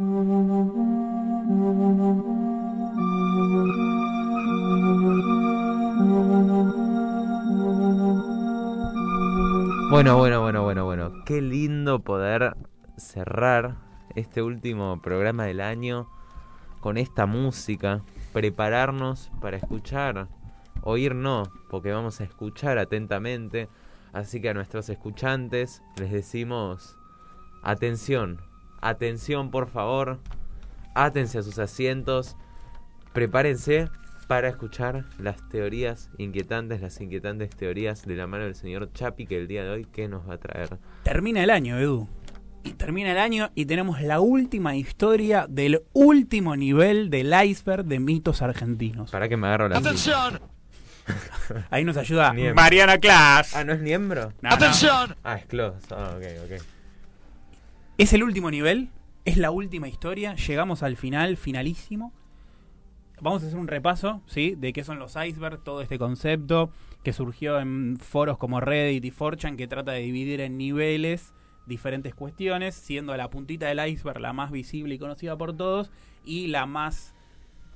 Bueno, bueno, bueno, bueno, bueno. Qué lindo poder cerrar este último programa del año con esta música, prepararnos para escuchar, oír no, porque vamos a escuchar atentamente. Así que a nuestros escuchantes les decimos, atención, atención por favor, átense a sus asientos, prepárense para escuchar las teorías inquietantes, las inquietantes teorías de la mano del señor Chapi que el día de hoy, ¿qué nos va a traer? Termina el año, Edu. Y termina el año y tenemos la última historia del último nivel del iceberg de mitos argentinos. Para que me agarro la ¡Atención! Ahí nos ayuda Niembro. Mariana Class. Ah, ¿no es miembro? No, no. ¡Atención! Ah, es close. Ah, ok, ok. Es el último nivel, es la última historia, llegamos al final, finalísimo. Vamos a hacer un repaso, ¿sí? De qué son los icebergs, todo este concepto que surgió en foros como Reddit y 4chan que trata de dividir en niveles diferentes cuestiones, siendo la puntita del iceberg la más visible y conocida por todos y la más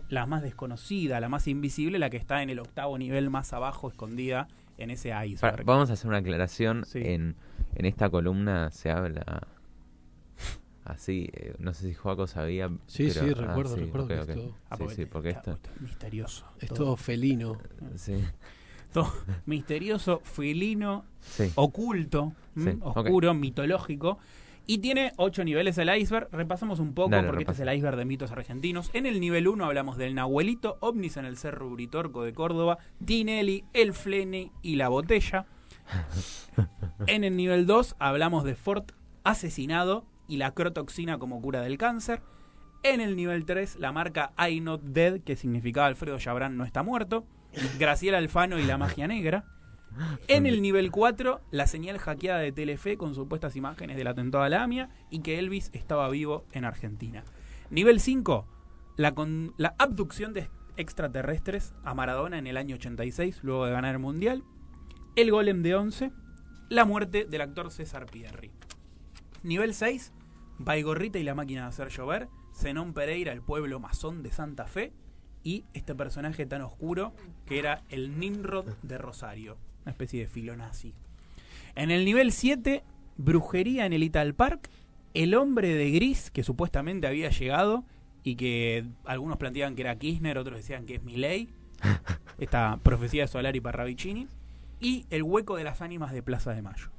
la más desconocida, la más invisible, la que está en el octavo nivel más abajo escondida en ese Para- iceberg. vamos a hacer una aclaración. Sí. En, en esta columna se habla así. eh, no sé si Joaco sabía. Sí, pero- sí, ah, recuerdo, sí, recuerdo ok, que ok. esto- Ah, Sí, sí, porque está- esto. esto es misterioso. Es todo. todo felino. Sí, todo misterioso, felino, sí. oculto, oscuro, mitológico. Y tiene ocho niveles el iceberg. Repasamos un poco Dale, porque este es el iceberg de mitos argentinos. En el nivel 1 hablamos del Nahuelito, ovnis en el Cerro Uritorco de Córdoba, Tinelli, el Flene y la botella. En el nivel 2 hablamos de Ford asesinado y la crotoxina como cura del cáncer. En el nivel 3 la marca I Not Dead, que significaba Alfredo Chabrán no está muerto. Graciela Alfano y la magia negra. En el nivel 4, la señal hackeada de Telefe con supuestas imágenes del atentado a la AMIA y que Elvis estaba vivo en Argentina. Nivel 5, la, la abducción de extraterrestres a Maradona en el año 86, luego de ganar el Mundial. El golem de 11, la muerte del actor César Pierri. Nivel 6, Baigorrita y la máquina de hacer llover, Zenón Pereira, el pueblo masón de Santa Fe, y este personaje tan oscuro que era el Nimrod de Rosario, una especie de filonazi. En el nivel 7, Brujería en el Ital Park, el hombre de gris que supuestamente había llegado y que algunos planteaban que era Kirchner, otros decían que es Milei, esta profecía de Solari Parravicini, y el hueco de las ánimas de Plaza de Mayo.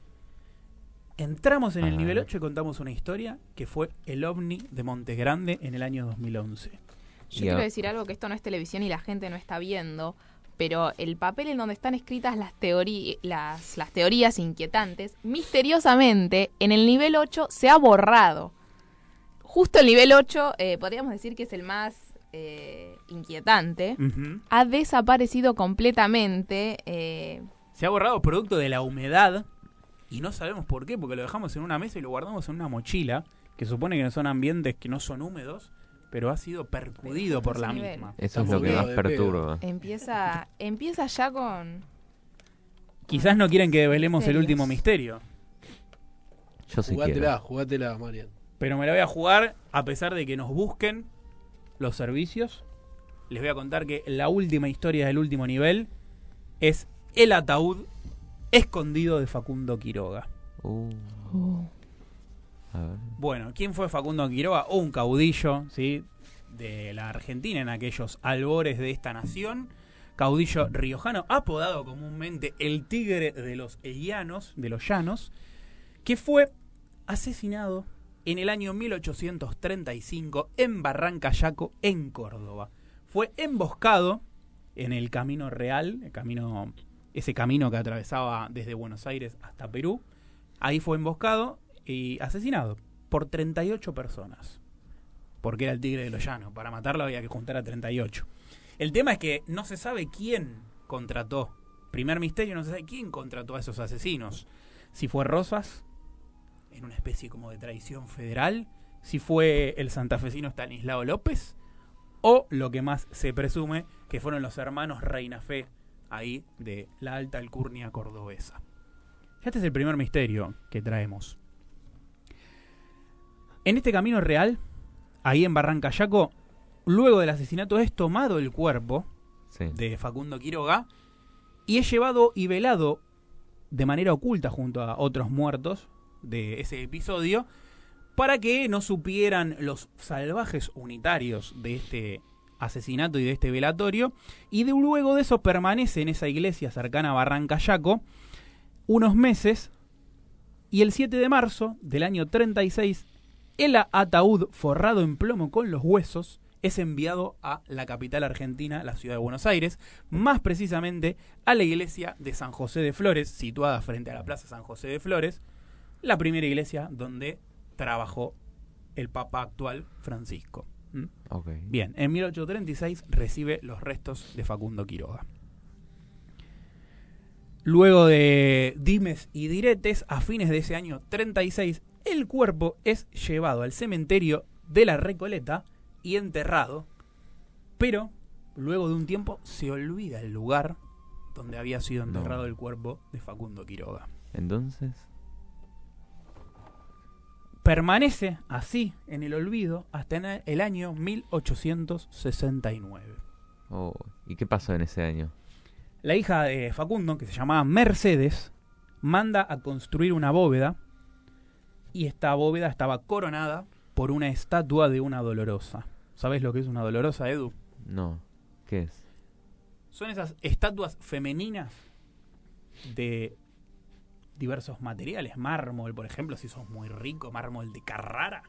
Entramos en el nivel 8 y contamos una historia que fue el ovni de Montes Grande en el año 2011. Y Yo quiero decir algo que esto no es televisión y la gente no está viendo, pero el papel en donde están escritas las, teorí- las, las teorías inquietantes, misteriosamente, en el nivel 8 se ha borrado. Justo el nivel 8, eh, podríamos decir que es el más eh, inquietante, ha desaparecido completamente. eh, Se ha borrado producto de la humedad y no sabemos por qué, porque lo dejamos en una mesa y lo guardamos en una mochila, que supone que no son ambientes que no son húmedos, pero ha sido percudido por la nivel. misma. Eso es lo que más perturba. empieza, empieza ya con... Quizás no quieren que develemos el Misterios. último misterio, Yo sí jugátela, quiero. jugátela, Marian. pero me la voy a jugar a pesar de que nos busquen los servicios. Les voy a contar que la última historia del último nivel es el ataúd escondido de Facundo Quiroga. Uh, a ver. Bueno, ¿quién fue Facundo Quiroga? Un caudillo, ¿sí? De la Argentina en aquellos albores de esta nación. Caudillo riojano, apodado comúnmente el tigre de los llanos, de los llanos, que fue asesinado en el año 1835 en Barrancayaco, en Córdoba. Fue emboscado en el Camino Real, el camino, ese camino que atravesaba desde Buenos Aires hasta Perú. Ahí fue emboscado y asesinado por 38 personas. Porque era el tigre de los llanos. Para matarlo había que juntar a 38. El tema es que no se sabe quién contrató. Primer misterio, no se sabe quién contrató a esos asesinos. Si fue Rosas, en una especie como de traición federal. Si fue el santafesino Stanislao López. O lo que más se presume que fueron los hermanos Reina Fe, ahí de la alta alcurnia cordobesa. Este es el primer misterio que traemos. En este camino real ahí en Barrancayaco, luego del asesinato es tomado el cuerpo Sí. de Facundo Quiroga y es llevado y velado de manera oculta junto a otros muertos de ese episodio para que no supieran los salvajes unitarios de este asesinato y de este velatorio y de, luego de eso permanece en esa iglesia cercana a Barrancayaco unos meses y el 7 de marzo del año 36 el ataúd forrado en plomo con los huesos es enviado a la capital argentina, la ciudad de Buenos Aires, más precisamente a la iglesia de San José de Flores, situada frente a la Plaza San José de Flores, la primera iglesia donde trabajó el Papa actual Francisco. ¿Mm? Ok. Bien, en 1836 recibe los restos de Facundo Quiroga. Luego de dimes y diretes, a fines de ese año 36, el cuerpo es llevado al cementerio de la Recoleta y enterrado, pero luego de un tiempo se olvida el lugar donde había sido No. enterrado el cuerpo de Facundo Quiroga. Entonces, Permanece así en el olvido hasta en el año 1869. oh, ¿y qué pasó en ese año? La hija de Facundo, que se llamaba Mercedes, manda a construir una bóveda y esta bóveda estaba coronada por una estatua de una dolorosa. ¿Sabes lo que es una dolorosa, Edu? No. ¿Qué es? Son esas estatuas femeninas de diversos materiales, mármol, por ejemplo, si sos muy rico, mármol de Carrara,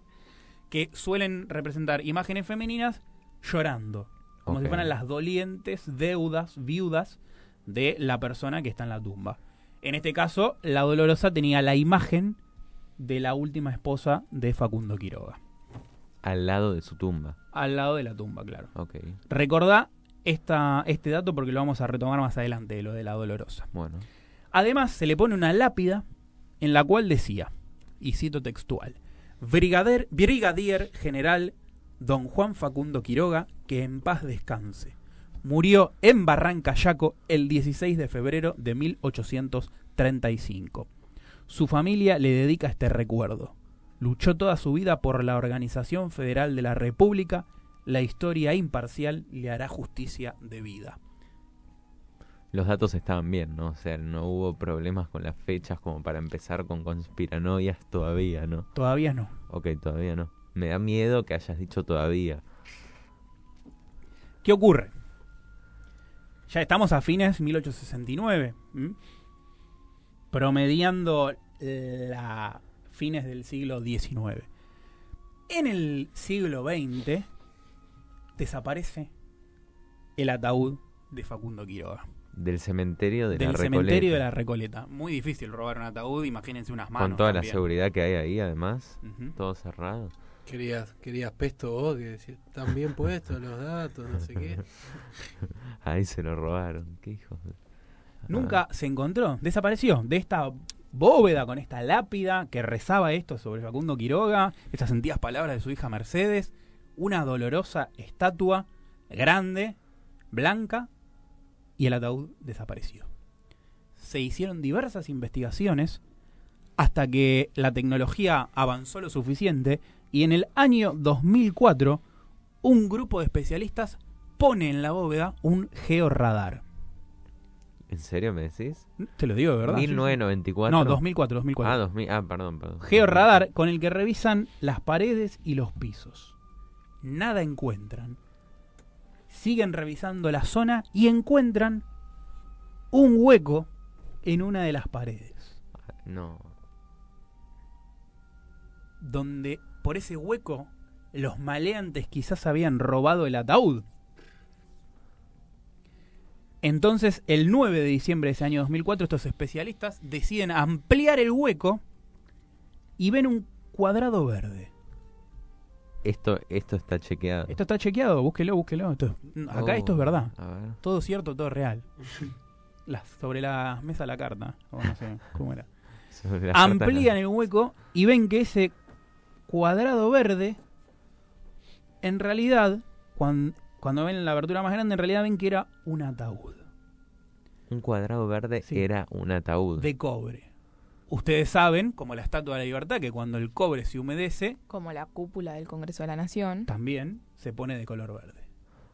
que suelen representar imágenes femeninas llorando, como si Ok. fueran las dolientes deudas, viudas de la persona que está en la tumba. En este caso, la dolorosa tenía la imagen de la última esposa de Facundo Quiroga, Al lado de su tumba. al lado de la tumba, claro. Ok. Recordá esta, este dato porque lo vamos a retomar más adelante, lo de la dolorosa. Bueno. Además, se le pone una lápida en la cual decía, y cito textual, Brigadier General Don Juan Facundo Quiroga, que en paz descanse. Murió en Barrancayaco el 16 de febrero de 1835. Su familia le dedica este recuerdo. Luchó toda su vida por la Organización Federal de la República. La historia imparcial le hará justicia de vida. Los datos estaban bien, ¿no? O sea, no hubo problemas con las fechas como para empezar con conspiranoias todavía, ¿no? Todavía no. Ok, todavía no. Me da miedo que hayas dicho todavía. ¿Qué ocurre? Ya estamos a fines 1869, ¿m? promediando la fines del siglo XIX. En el siglo XX desaparece el ataúd de Facundo Quiroga. Del cementerio de del la cementerio de Recoleta. la Recoleta. Muy difícil robar un ataúd, imagínense unas manos. Con toda la seguridad que hay ahí, además. Todo cerrado. Querías, querías pesto vos, que están bien puestos los datos, no sé qué. Ahí se lo robaron. Qué hijos de... Nunca se encontró, desapareció de esta bóveda con esta lápida que rezaba esto sobre Facundo Quiroga, estas sentidas palabras de su hija Mercedes, una dolorosa estatua grande, blanca, y el ataúd desapareció. Se hicieron diversas investigaciones hasta que la tecnología avanzó lo suficiente y en el año 2004 un grupo de especialistas pone en la bóveda un georradar. ¿En serio me decís? Te lo digo de verdad. 1994. No, 2004, 2004. Ah, 2000. Ah, perdón, perdón. Georradar con el que revisan las paredes y los pisos. Nada encuentran. Siguen revisando la zona y encuentran un hueco en una de las paredes. No. Donde por ese hueco los maleantes quizás habían robado el ataúd. Entonces, el 9 de diciembre de ese año 2004, estos especialistas deciden ampliar el hueco y ven un cuadrado verde. Esto, esto está chequeado. Esto está chequeado, búsquelo, búsquelo. Esto- acá Oh, esto es verdad. A ver. Todo cierto, todo real. Las- sobre la mesa la carta. o no sé cómo era. Amplían no. el hueco y ven que ese cuadrado verde, en realidad, cuan- cuando ven la abertura más grande, en realidad ven que era un ataúd Un cuadrado verde Sí. era un ataúd. de cobre. Ustedes saben, como la Estatua de la Libertad, que cuando el cobre se humedece, Como la cúpula del Congreso de la Nación. también se pone de color verde.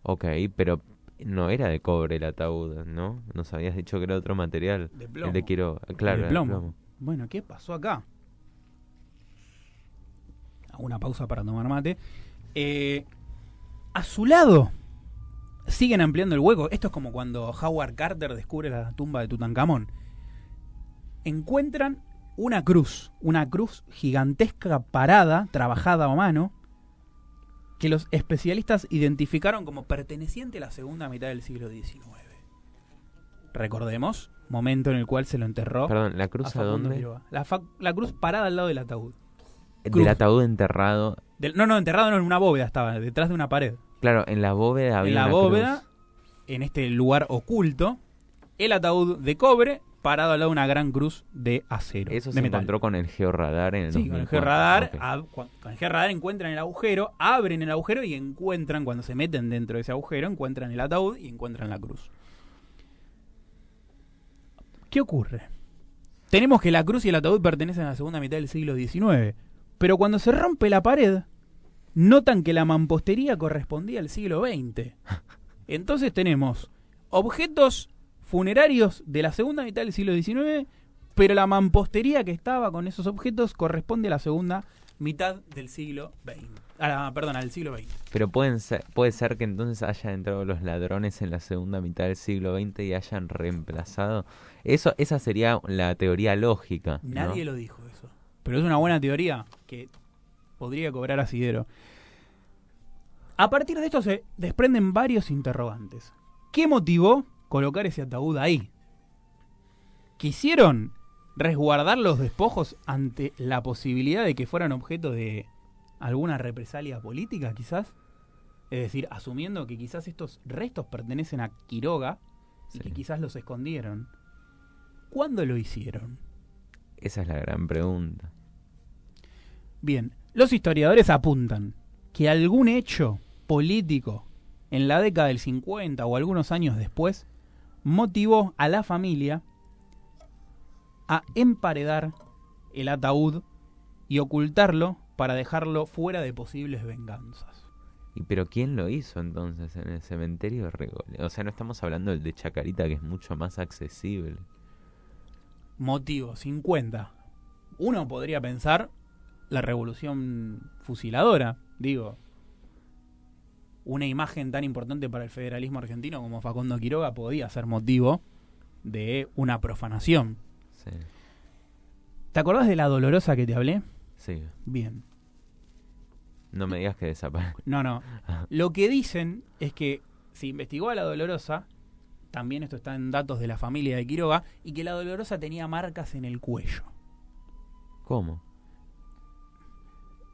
Ok, pero no era de cobre el ataúd, ¿no? Nos habías dicho que era otro material. De plomo. El de Quiroga. Claro, de plomo. Bueno, ¿qué pasó acá? Hago una pausa para tomar mate. Eh, a su lado siguen ampliando el hueco. Esto es como cuando Howard Carter descubre la tumba de Tutankamón. Encuentran una cruz, una cruz gigantesca parada, trabajada a mano, que los especialistas identificaron como perteneciente a la segunda mitad del siglo XIX. Recordemos, momento en el cual se lo enterró Perdón, ¿la cruz a dónde? La, cruz parada al lado del ataúd. Del ataúd enterrado. Del- no, no, enterrado no, en una bóveda estaba, detrás de una pared. Claro, en la bóveda había en la una bóveda, cruz. en este lugar oculto, el ataúd de cobre parado al lado de una gran cruz de acero. Eso de se metal. encontró con el georradar en el Sí, con el 2004. georradar, con el georradar encuentran el agujero, abren el agujero y encuentran, cuando se meten dentro de ese agujero, encuentran el ataúd y encuentran la cruz. ¿Qué ocurre? Tenemos que la cruz y el ataúd pertenecen a la segunda mitad del siglo XIX, pero cuando se rompe la pared, notan que la mampostería correspondía al siglo XX. Entonces tenemos objetos funerarios de la segunda mitad del siglo XIX, pero la mampostería que estaba con esos objetos corresponde a la segunda mitad del siglo XX. A la, perdón, al siglo XX. Pero pueden ser, puede ser que entonces hayan entrado los ladrones en la segunda mitad del siglo XX y hayan reemplazado. Eso, esa sería la teoría lógica. ¿no? Nadie lo dijo eso. Pero es una buena teoría que podría cobrar asidero. A partir de esto se desprenden varios interrogantes. ¿Qué motivó colocar ese ataúd ahí? ¿Quisieron resguardar los despojos ante la posibilidad de que fueran objeto de alguna represalia política, quizás? Es decir, asumiendo que quizás estos restos pertenecen a Quiroga y que quizás los escondieron. ¿Cuándo lo hicieron? Esa es la gran pregunta. Bien, los historiadores apuntan que algún hecho político en la década del 50 o algunos años después motivó a la familia a emparedar el ataúd y ocultarlo para dejarlo fuera de posibles venganzas. ¿Y pero quién lo hizo entonces en el cementerio de Regole? O sea, no estamos hablando del de Chacarita, que es mucho más accesible. Motivo 50. Uno podría pensar la revolución fusiladora, digo. Una imagen tan importante para el federalismo argentino como Facundo Quiroga podía ser motivo de una profanación. Sí, ¿Te acordás de la dolorosa que te hablé? sí. Bien. No me digas que desapareció. No, no. Lo que dicen es que se investigó a la dolorosa, también esto está en datos de la familia de Quiroga, y que la dolorosa tenía marcas en el cuello. ¿Cómo?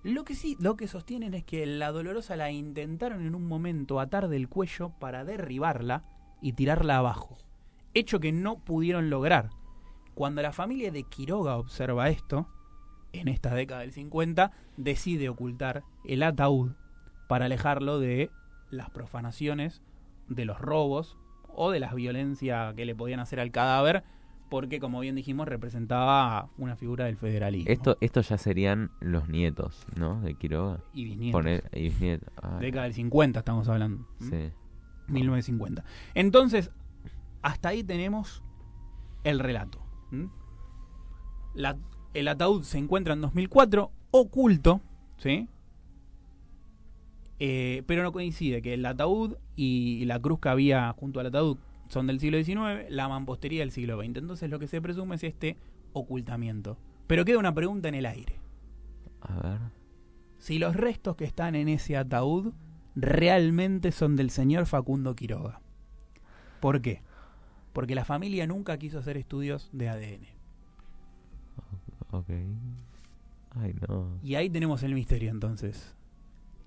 Lo que sí, lo que sostienen es que la dolorosa la intentaron en un momento atar del cuello para derribarla y tirarla abajo. Hecho que no pudieron lograr. Cuando la familia de Quiroga observa esto, en esta década del 50, decide ocultar el ataúd para alejarlo de las profanaciones, de los robos o de la violencia que le podían hacer al cadáver, porque como bien dijimos representaba una figura del federalismo. Esto, estos ya serían los nietos, ¿no? De Quiroga. y bisnietos. Poner, y bisnietos. Ah, Década del 50 estamos hablando. Sí. 1950. Entonces, hasta ahí tenemos el relato. el ataúd se encuentra en 2004, oculto, ¿sí? Eh, pero no coincide que el ataúd y la cruz que había junto al ataúd son del siglo XIX, la mampostería del siglo XX. Entonces lo que se presume es este ocultamiento. Pero queda una pregunta en el aire. A ver. si los restos que están en ese ataúd realmente son del señor Facundo Quiroga. ¿Por qué? Porque la familia nunca quiso hacer estudios de ADN. Ok. Ay, no. Y ahí tenemos el misterio entonces.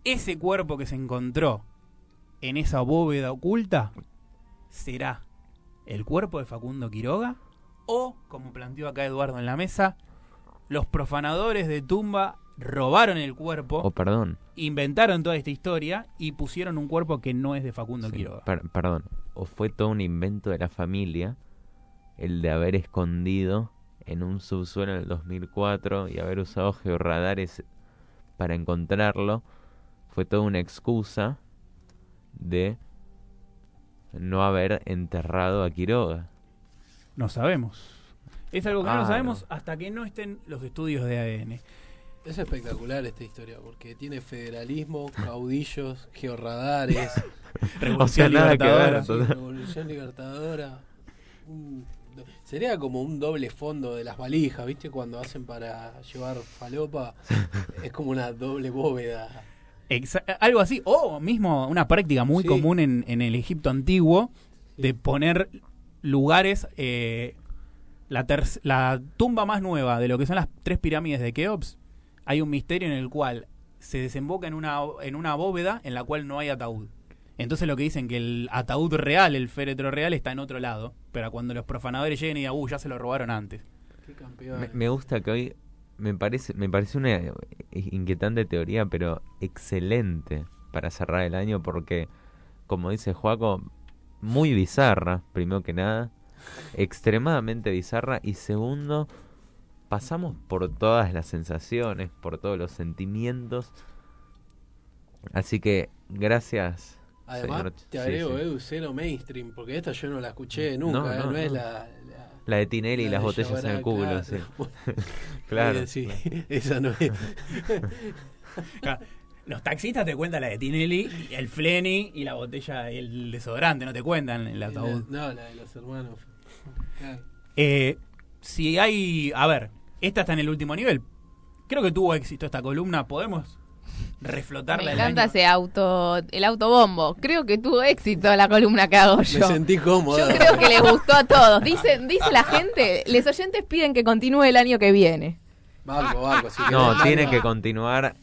Ese cuerpo que se encontró en esa bóveda oculta será el cuerpo de Facundo Quiroga o, como planteó acá Eduardo en la mesa, los profanadores de tumba robaron el cuerpo. Oh, perdón. inventaron toda esta historia y pusieron un cuerpo que no es de Facundo Sí, Quiroga. per- perdón. O fue todo un invento de la familia el de haber escondido en un subsuelo en el 2004 y haber usado georradares para encontrarlo fue toda una excusa de no haber enterrado a Quiroga. No sabemos. Es algo que no Ah, lo sabemos no. hasta que no estén los estudios de ADN. Es espectacular esta historia porque tiene federalismo, caudillos, georradares, O sea, nada que ver. sí, revolución libertadora. Un- sería como un doble fondo de las valijas, ¿viste? Cuando hacen para llevar falopa, es como una doble bóveda. Exa- algo así, o mismo una práctica muy Sí. común en, en el Egipto antiguo de poner lugares, eh, la, ter- la tumba más nueva de lo que son las tres pirámides de Keops, hay un misterio en el cual se desemboca en una, en una bóveda en la cual no hay ataúd. Entonces lo que dicen que el ataúd real, el féretro real, está en otro lado, pero cuando los profanadores lleguen y digan, uh, ya se lo robaron antes. Qué campeón. Me, me gusta que hoy me parece me parece una eh, inquietante teoría, pero excelente para cerrar el año porque como dice Joaco, muy bizarra, primero que nada, extremadamente bizarra y segundo, pasamos por todas las sensaciones, por todos los sentimientos. Así que gracias. Además, señor- te agrego, sí. Edu, cero mainstream, porque esta yo no la escuché nunca, No, ¿eh? no, no, es la, la- de Tinelli y la las botellas en el claro. sí. Claro. Sí, esa no es. Los taxistas te cuentan la de Tinelli, el Flenny y la botella, el desodorante, no te cuentan el ataúd. No, la de los hermanos. Claro. Eh, si hay. A ver, esta está en el último nivel. Creo que tuvo éxito esta columna. ¿Podemos reflotarla? Me el encanta año? ese auto, el autobombo. Creo que tuvo éxito la columna que hago Me yo. sentí cómodo. Yo creo que le gustó a todos. Dicen, dice la gente, los oyentes piden que continúe el año que viene. Banco, banco. si No, tiene que continuar.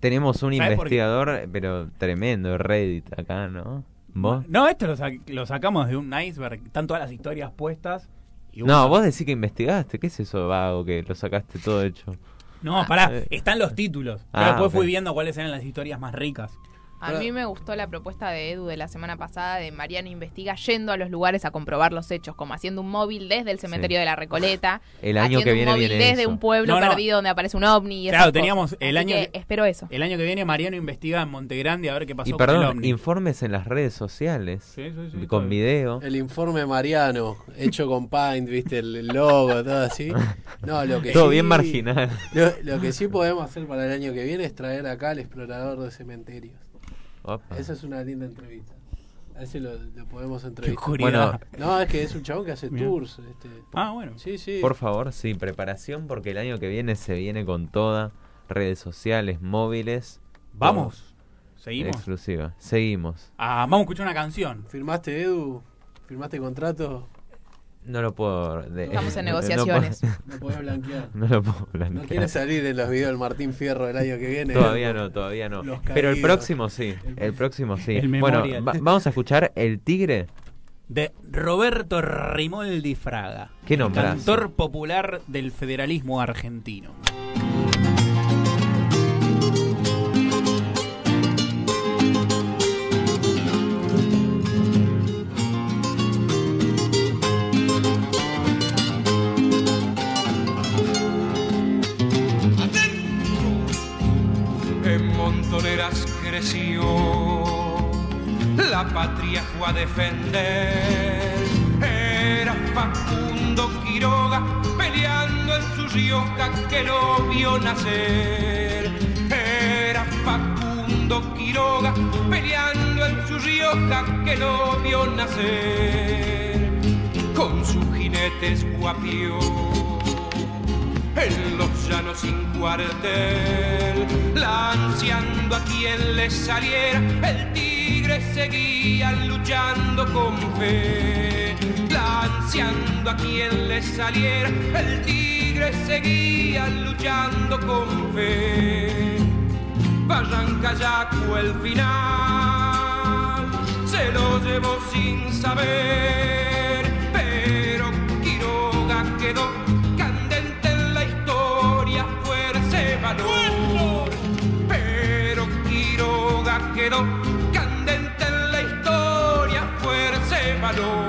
Tenemos un investigador, pero tremendo, Reddit acá, ¿no? ¿Vos? No, esto lo, sa- lo sacamos de un iceberg. Están todas las historias puestas. y No, vos decís que investigaste. ¿Qué es eso vago que lo sacaste todo hecho? No, pará, Eh. están los títulos. Pero Ah, después fui viendo cuáles eran las historias más ricas. A Pero- mí me gustó la propuesta de Edu de la semana pasada de Mariano Investiga yendo a los lugares a comprobar los hechos, como haciendo un móvil desde el cementerio Sí. de la Recoleta. El año haciendo que viene un móvil viene desde eso. un pueblo No, no. perdido donde aparece un ovni. Y Claro, teníamos cosas. el Así año que que- espero eso. El año que viene Mariano investiga en Montegrande a ver qué pasó Y con el perdón, ovni. informes en las redes sociales. Sí, sí, sí, con video. El informe Mariano, hecho con Paint, viste, el, el logo, todo así. No, lo que Todo sí- bien marginal. Lo, lo que sí podemos hacer para el año que viene es traer acá al explorador de cementerios. Opa. Esa es una linda entrevista. A ese lo, lo podemos entrevistar. Bueno, No, es que es un chabón que hace Mira. tours. Este. Ah, bueno. Sí, sí. Por favor, sí, preparación porque el año que viene se viene con toda. Redes sociales, móviles. Vamos. todo Seguimos. Exclusiva. Seguimos. Ah, vamos a escuchar una canción. ¿Firmaste, Edu? ¿Firmaste contrato? No lo puedo. de- Estamos en no- no negociaciones. puedo- No podés blanquear. No, lo puedo ¿No blanquear. quieres salir en los videos del Martín Fierro del año que viene? Todavía no, todavía no. Pero el próximo sí. El próximo sí. El bueno, va- vamos a escuchar El Tigre. De Roberto Rimoldi Fraga. ¿Qué nombrazo? Cantor popular del federalismo argentino. Creció, la patria fue a defender. Era Facundo Quiroga peleando en su Rioja que lo vio nacer. Era Facundo Quiroga peleando en su Rioja que lo vio nacer. Con sus jinetes guapió en los llanos sin cuartel, lanceando a quien le saliera, el tigre seguía luchando con fe, lanceando a quien le saliera, el tigre seguía luchando con fe. Barrancayacu el final se lo llevó sin saber, Pero Quiroga quedó candente en la historia, fuerza y valor.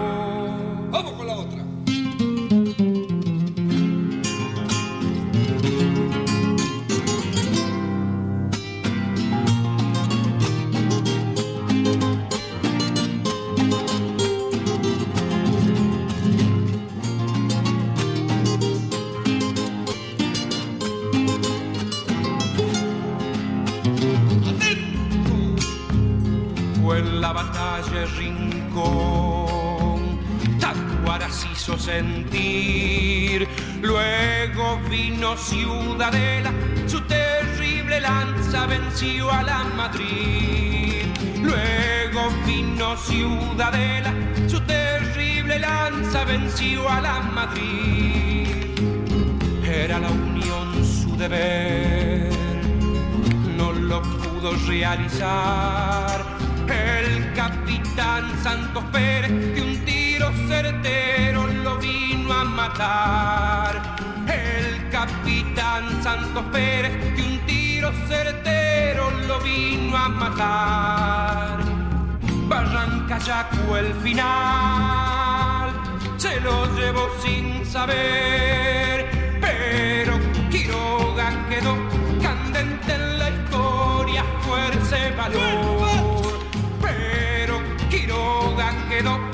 Luego vino Ciudadela, su terrible lanza venció a la Madrid. Luego vino Ciudadela, su terrible lanza venció a la Madrid. Era la unión su deber, no lo pudo realizar. El capitán Santos Pérez de un tiro certero El capitán Santos Pérez de un tiro certero lo vino a matar. Barranca Yacu el final se lo llevó sin saber, pero Quiroga quedó candente en la historia, fuerza y valor. Pero Quiroga quedó